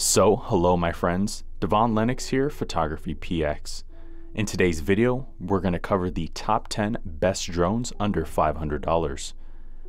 So, hello my friends, Devon Lennox here, Photography PX. In today's video, we're going to cover the top 10 best drones under $500.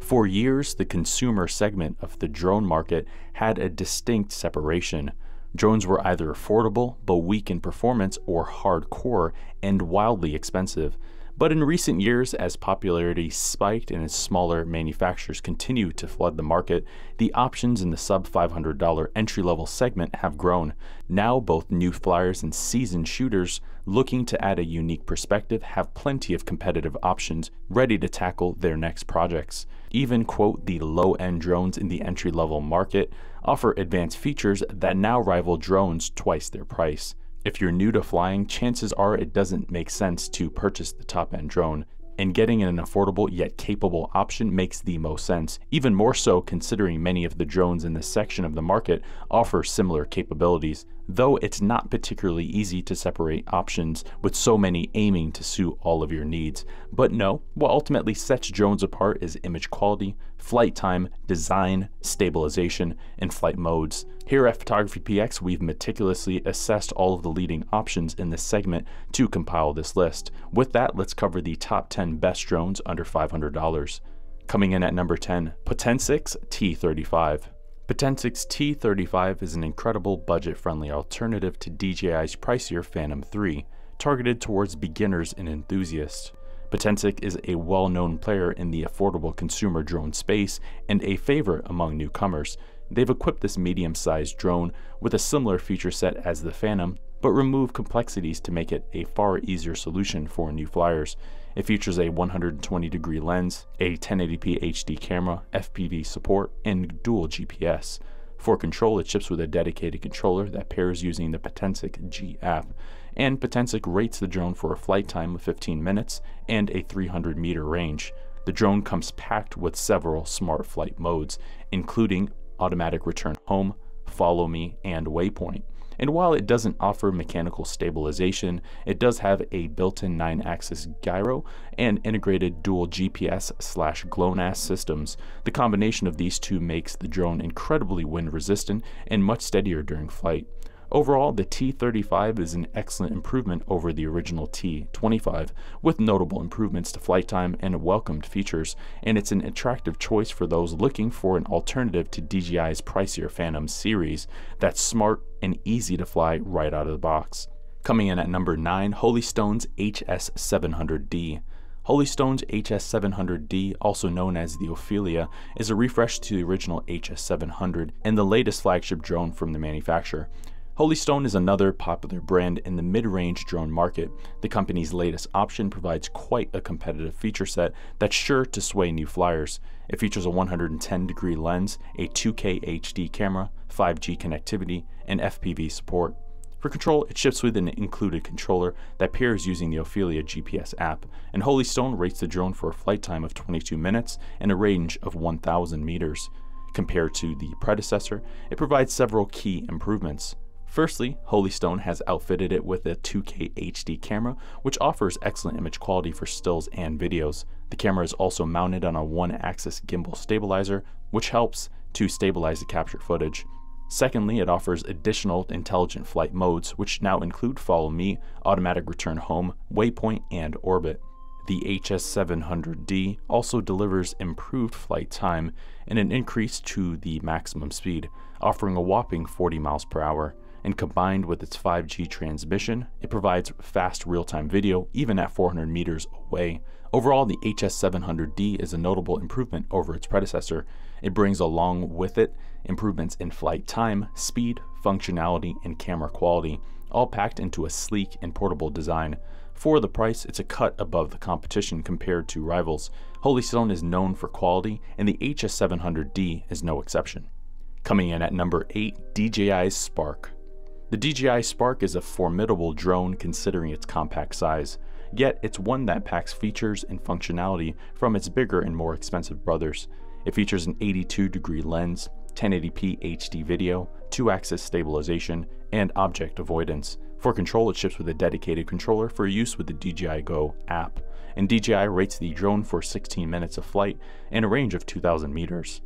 For years, the consumer segment of the drone market had a distinct separation. Drones were either affordable but weak in performance or hardcore and wildly expensive. But in recent years, as popularity spiked and as smaller manufacturers continue to flood the market, the options in the sub $500 entry level segment have grown. Now, both new flyers and seasoned shooters looking to add a unique perspective have plenty of competitive options ready to tackle their next projects. Even, quote, the low end drones in the entry level market offer advanced features that now rival drones twice their price. If you're new to flying, chances are it doesn't make sense to purchase the top end drone, and getting an affordable yet capable option makes the most sense, even more so considering many of the drones in this section of the market offer similar capabilities though it's not particularly easy to separate options with so many aiming to suit all of your needs. But no, what ultimately sets drones apart is image quality, flight time, design, stabilization, and flight modes. Here at Photography PX, we've meticulously assessed all of the leading options in this segment to compile this list. With that, let's cover the top 10 best drones under $500. Coming in at number 10, Potensic T35. Potensic T35 is an incredible budget-friendly alternative to DJI's pricier Phantom 3, targeted towards beginners and enthusiasts. Potensic is a well-known player in the affordable consumer drone space and a favorite among newcomers. They've equipped this medium-sized drone with a similar feature set as the Phantom, but remove complexities to make it a far easier solution for new flyers. It features a 120 degree lens, a 1080p HD camera, FPV support, and dual GPS. For control, it ships with a dedicated controller that pairs using the Potensic G app, and Potensic rates the drone for a flight time of 15 minutes and a 300 meter range. The drone comes packed with several smart flight modes, including automatic return home, follow me, and waypoint. And while it doesn't offer mechanical stabilization, it does have a built-in 9-axis gyro and integrated dual GPS slash GLONASS systems. The combination of these two makes the drone incredibly wind resistant and much steadier during flight. Overall, the T35 is an excellent improvement over the original T25, with notable improvements to flight time and welcomed features, and it's an attractive choice for those looking for an alternative to DJI's pricier Phantom series that's smart and easy to fly right out of the box. Coming in at number 9, Holystone's HS700D. Holystone's HS700D, also known as the Ophelia, is a refresh to the original HS700 and the latest flagship drone from the manufacturer. Holystone is another popular brand in the mid-range drone market. The company's latest option provides quite a competitive feature set that's sure to sway new flyers. It features a 110 degree lens, a 2K HD camera, 5G connectivity, and FPV support. For control, it ships with an included controller that pairs using the Ophelia GPS app, and Holystone rates the drone for a flight time of 22 minutes and a range of 1,000 meters. Compared to the predecessor, it provides several key improvements. Firstly, Holystone has outfitted it with a 2K HD camera, which offers excellent image quality for stills and videos. The camera is also mounted on a one-axis gimbal stabilizer, which helps to stabilize the captured footage. Secondly, it offers additional intelligent flight modes, which now include Follow Me, Automatic Return Home, Waypoint, and Orbit. The HS700D also delivers improved flight time and an increase to the maximum speed, offering a whopping 40 miles per hour and combined with its 5G transmission, it provides fast real-time video even at 400 meters away. Overall, the HS700D is a notable improvement over its predecessor. It brings along with it improvements in flight time, speed, functionality, and camera quality, all packed into a sleek and portable design. For the price, it's a cut above the competition compared to rivals. Holystone is known for quality, and the HS700D is no exception. Coming in at number 8, DJI's Spark. The DJI Spark is a formidable drone considering its compact size, yet it's one that packs features and functionality from its bigger and more expensive brothers. It features an 82 degree lens, 1080p HD video, 2-axis stabilization, and object avoidance. For control, it ships with a dedicated controller for use with the DJI Go app, and DJI rates the drone for 16 minutes of flight and a range of 2,000 meters.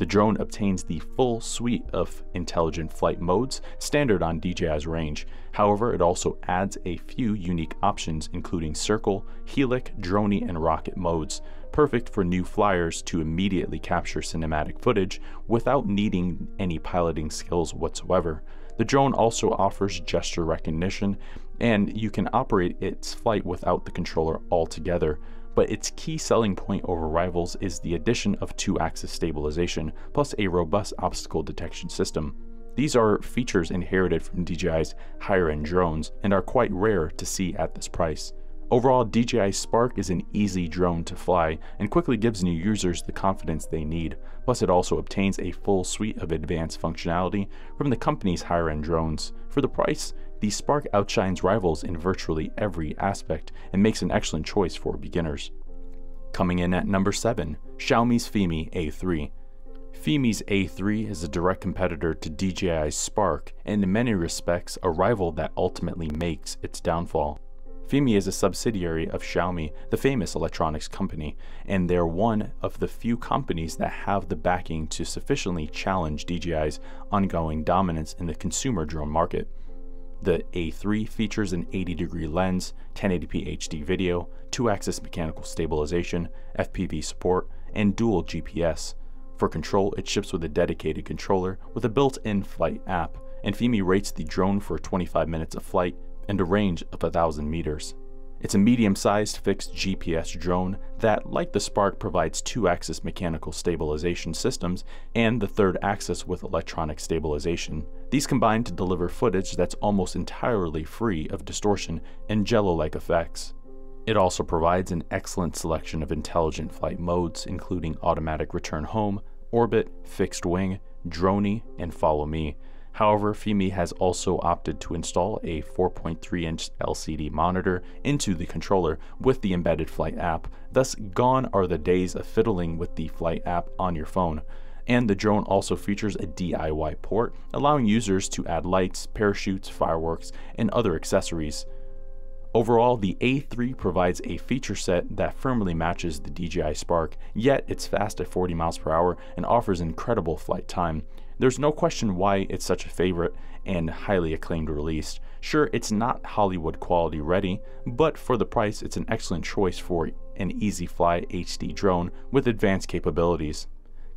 The drone obtains the full suite of intelligent flight modes standard on DJI's range. However, it also adds a few unique options including circle, helix, dronie, and rocket modes, perfect for new flyers to immediately capture cinematic footage without needing any piloting skills whatsoever. The drone also offers gesture recognition, and you can operate its flight without the controller altogether but its key selling point over rivals is the addition of two-axis stabilization, plus a robust obstacle detection system. These are features inherited from DJI's higher-end drones and are quite rare to see at this price. Overall, DJI Spark is an easy drone to fly and quickly gives new users the confidence they need. Plus, it also obtains a full suite of advanced functionality from the company's higher-end drones. For the price, the Spark outshines rivals in virtually every aspect and makes an excellent choice for beginners. Coming in at number 7, Xiaomi's Fimi A3. Fimi's A3 is a direct competitor to DJI's Spark and in many respects a rival that ultimately makes its downfall. Fimi is a subsidiary of Xiaomi, the famous electronics company, and they're one of the few companies that have the backing to sufficiently challenge DJI's ongoing dominance in the consumer drone market. The A3 features an 80 degree lens, 1080p HD video, 2-axis mechanical stabilization, FPV support, and dual GPS. For control, it ships with a dedicated controller with a built-in flight app, and Fimi rates the drone for 25 minutes of flight and a range of 1,000 meters. It's a medium-sized fixed GPS drone that, like the Spark, provides two-axis mechanical stabilization systems and the third axis with electronic stabilization. These combine to deliver footage that's almost entirely free of distortion and jello-like effects. It also provides an excellent selection of intelligent flight modes, including automatic return home, orbit, fixed wing, dronie, and follow me, However, Fimi has also opted to install a 4.3 inch LCD monitor into the controller with the embedded flight app, thus gone are the days of fiddling with the flight app on your phone. And the drone also features a DIY port, allowing users to add lights, parachutes, fireworks, and other accessories. Overall, the A3 provides a feature set that firmly matches the DJI Spark, yet it's fast at 40 miles per hour and offers incredible flight time. There's no question why it's such a favorite and highly acclaimed release. Sure, it's not Hollywood quality ready, but for the price, it's an excellent choice for an easy fly HD drone with advanced capabilities.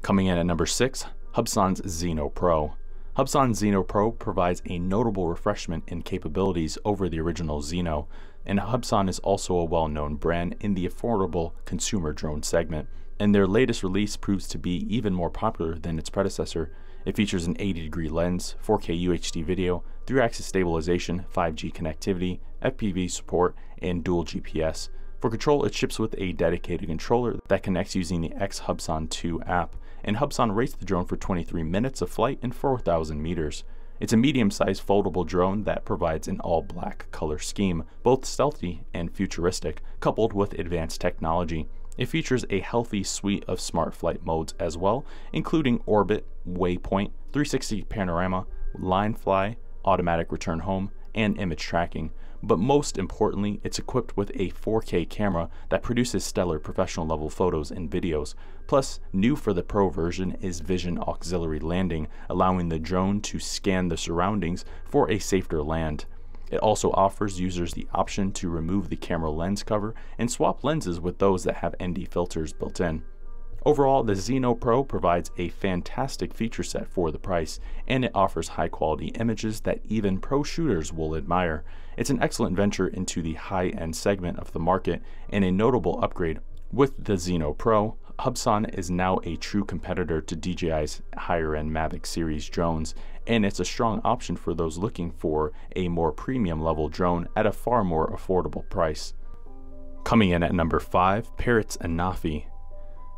Coming in at number 6, Hubsan's Zino Pro. Hubsan Zino Pro provides a notable refreshment in capabilities over the original Zino, and Hubsan is also a well-known brand in the affordable consumer drone segment, and their latest release proves to be even more popular than its predecessor, it features an 80 degree lens, 4K UHD video, 3 axis stabilization, 5G connectivity, FPV support, and dual GPS. For control, it ships with a dedicated controller that connects using the X Hubsan 2 app, and Hubsan rates the drone for 23 minutes of flight and 4,000 meters. It's a medium-sized foldable drone that provides an all-black color scheme, both stealthy and futuristic, coupled with advanced technology. It features a healthy suite of smart flight modes as well, including orbit, waypoint, 360 panorama, line fly, automatic return home, and image tracking. But most importantly, it's equipped with a 4K camera that produces stellar professional level photos and videos. Plus, new for the Pro version is Vision Auxiliary Landing, allowing the drone to scan the surroundings for a safer land. It also offers users the option to remove the camera lens cover and swap lenses with those that have ND filters built in. Overall, the Zino Pro provides a fantastic feature set for the price, and it offers high quality images that even pro shooters will admire. It's an excellent venture into the high end segment of the market and a notable upgrade. With the Zino Pro, Hubsan is now a true competitor to DJI's higher end Mavic series drones, and it's a strong option for those looking for a more premium level drone at a far more affordable price. Coming in at number 5, Parrots Anafi.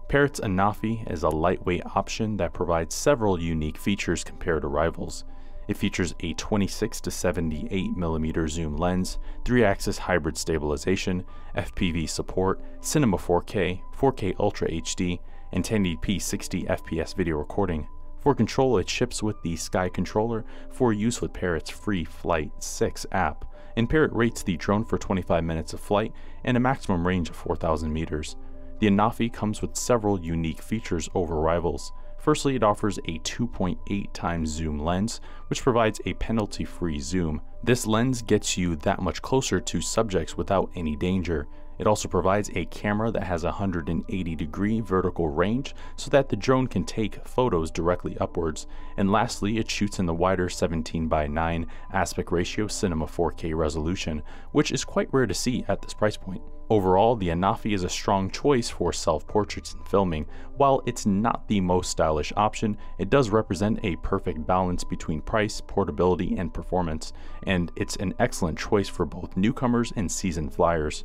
Parrots Anafi is a lightweight option that provides several unique features compared to rivals. It features a 26 to 78 millimeter zoom lens, 3-axis hybrid stabilization, FPV support, Cinema 4K, 4K Ultra HD, and 1080p 60 FPS video recording. For control, it ships with the Sky Controller for use with Parrot's FreeFlight 6 app, and Parrot rates the drone for 25 minutes of flight and a maximum range of 4,000 meters. The Anafi comes with several unique features over rivals. Firstly, it offers a 2.8 times zoom lens, which provides a penalty-free zoom. This lens gets you that much closer to subjects without any danger. It also provides a camera that has a 180 degree vertical range so that the drone can take photos directly upwards. And lastly, it shoots in the wider 17 by 9 aspect ratio cinema 4K resolution, which is quite rare to see at this price point. Overall, the Anafi is a strong choice for self-portraits and filming. While it's not the most stylish option, it does represent a perfect balance between price, portability, and performance, and it's an excellent choice for both newcomers and seasoned flyers.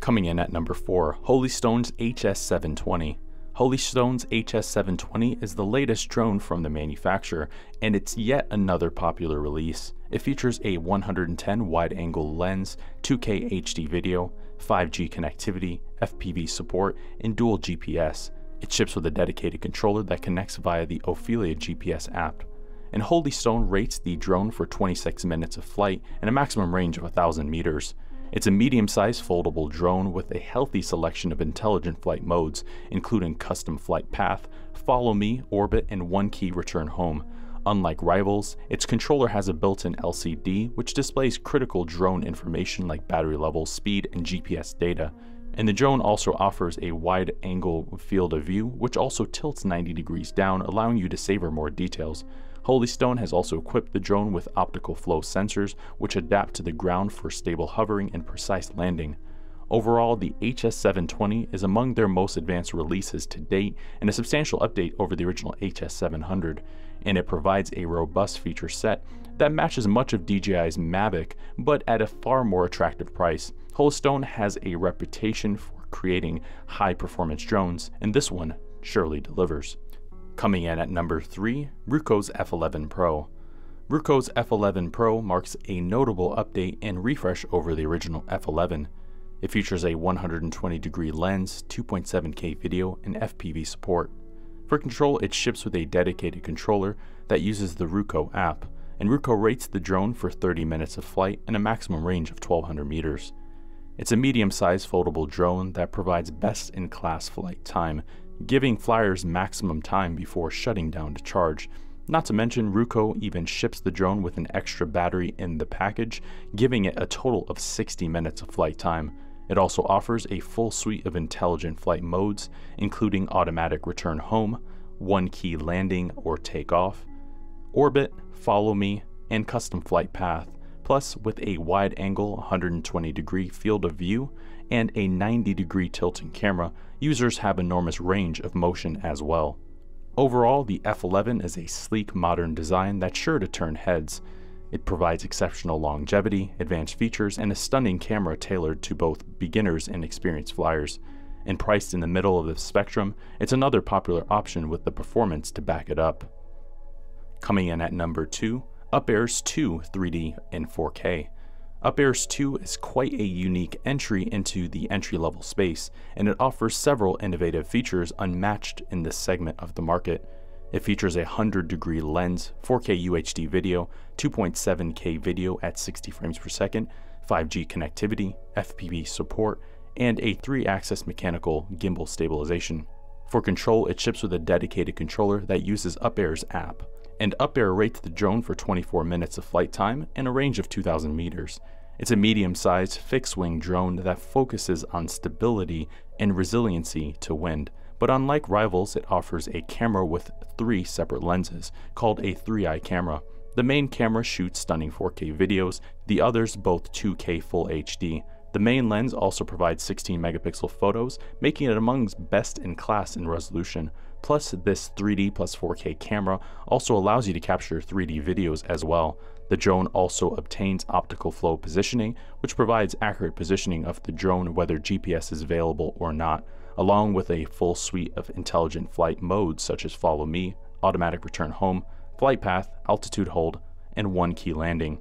Coming in at number 4, Holystone's HS720. Holystone's HS720 is the latest drone from the manufacturer, and it's yet another popular release. It features a 110 wide-angle lens, 2K HD video, 5G connectivity, FPV support, and dual GPS. It ships with a dedicated controller that connects via the Ophelia GPS app. And Holystone rates the drone for 26 minutes of flight and a maximum range of 1,000 meters. It's a medium-sized foldable drone with a healthy selection of intelligent flight modes, including custom flight path, follow me, orbit, and one key return home. Unlike rivals, its controller has a built-in LCD which displays critical drone information like battery level, speed, and GPS data. And the drone also offers a wide angle field of view, which also tilts 90 degrees down, allowing you to savor more details. Holystone has also equipped the drone with optical flow sensors, which adapt to the ground for stable hovering and precise landing. Overall, the HS720 is among their most advanced releases to date and a substantial update over the original HS700, and it provides a robust feature set that matches much of DJI's Mavic, but at a far more attractive price. Holystone has a reputation for creating high performance drones, and this one surely delivers. Coming in at number 3, Ruko's F11 Pro. Ruko's F11 Pro marks a notable update and refresh over the original F11. It features a 120 degree lens, 2.7K video, and FPV support. For control, it ships with a dedicated controller that uses the Ruko app, and Ruko rates the drone for 30 minutes of flight and a maximum range of 1200 meters. It's a medium-sized foldable drone that provides best-in-class flight time giving flyers maximum time before shutting down to charge. Not to mention, Ruko even ships the drone with an extra battery in the package, giving it a total of 60 minutes of flight time. It also offers a full suite of intelligent flight modes, including automatic return home, one key landing or takeoff, orbit, follow me, and custom flight path, plus with a wide angle 120 degree field of view and a 90 degree tilting camera, users have enormous range of motion as well. Overall, the F11 is a sleek modern design that's sure to turn heads. It provides exceptional longevity, advanced features, and a stunning camera tailored to both beginners and experienced flyers. And priced in the middle of the spectrum, it's another popular option with the performance to back it up. Coming in at number 2, UpAirs 2 3D in 4K. UpAirs 2 is quite a unique entry into the entry-level space, and it offers several innovative features unmatched in this segment of the market. It features a 100 degree lens, 4K UHD video, 2.7K video at 60 frames per second, 5G connectivity, FPV support, and a 3-axis mechanical gimbal stabilization. For control, it ships with a dedicated controller that uses UpAir's app and UpAir rates the drone for 24 minutes of flight time and a range of 2,000 meters. It's a medium-sized fixed-wing drone that focuses on stability and resiliency to wind, but unlike rivals, it offers a camera with three separate lenses, called a 3-eye camera. The main camera shoots stunning 4K videos, the others both 2K Full HD. The main lens also provides 16 megapixel photos, making it among best in class in resolution. Plus, this 3D plus 4K camera also allows you to capture 3D videos as well. The drone also obtains optical flow positioning, which provides accurate positioning of the drone whether GPS is available or not, along with a full suite of intelligent flight modes such as follow me, automatic return home, flight path, altitude hold, and one key landing.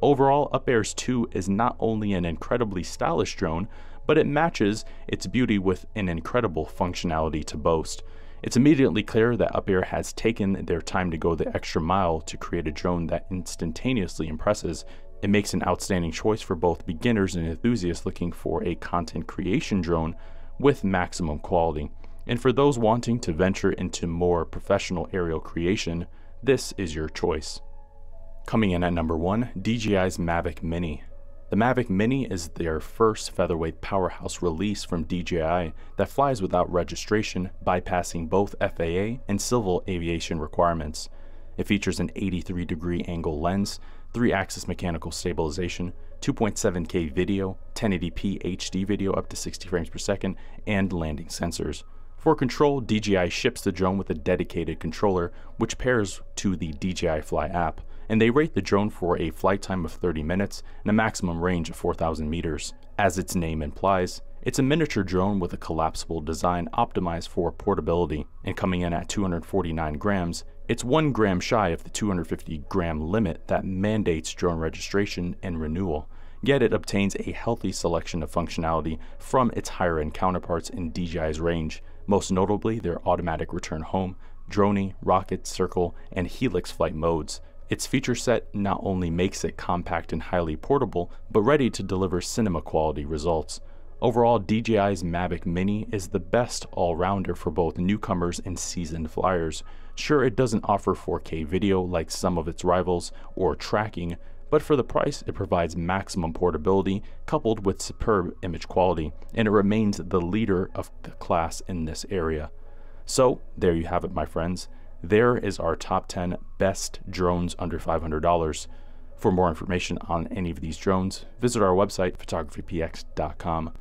Overall, UpAirs 2 is not only an incredibly stylish drone, but it matches its beauty with an incredible functionality to boast. It's immediately clear that UpAir has taken their time to go the extra mile to create a drone that instantaneously impresses. It makes an outstanding choice for both beginners and enthusiasts looking for a content creation drone with maximum quality. And for those wanting to venture into more professional aerial creation, this is your choice. Coming in at number 1, DJI's Mavic Mini. The Mavic Mini is their first featherweight powerhouse release from DJI that flies without registration, bypassing both FAA and civil aviation requirements. It features an 83 degree angle lens, 3 axis mechanical stabilization, 2.7K video, 1080p HD video up to 60 frames per second, and landing sensors. For control, DJI ships the drone with a dedicated controller, which pairs to the DJI Fly app and they rate the drone for a flight time of 30 minutes and a maximum range of 4,000 meters. As its name implies, it's a miniature drone with a collapsible design optimized for portability, and coming in at 249 grams, it's 1 gram shy of the 250 gram limit that mandates drone registration and renewal, yet it obtains a healthy selection of functionality from its higher end counterparts in DJI's range, most notably their automatic return home, dronie, rocket, circle, and helix flight modes, its feature set not only makes it compact and highly portable, but ready to deliver cinema quality results. Overall, DJI's Mavic Mini is the best all-rounder for both newcomers and seasoned flyers. Sure, it doesn't offer 4K video like some of its rivals or tracking, but for the price, it provides maximum portability coupled with superb image quality, and it remains the leader of the class in this area. So, there you have it, my friends. There is our top 10 best drones under $500. For more information on any of these drones, visit our website, photographypx.com.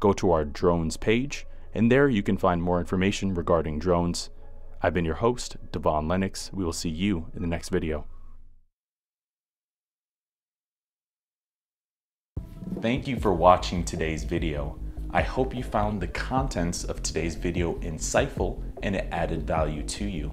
Go to our drones page, and there you can find more information regarding drones. I've been your host, Devon Lennox. We will see you in the next video. Thank you for watching today's video. I hope you found the contents of today's video insightful and it added value to you.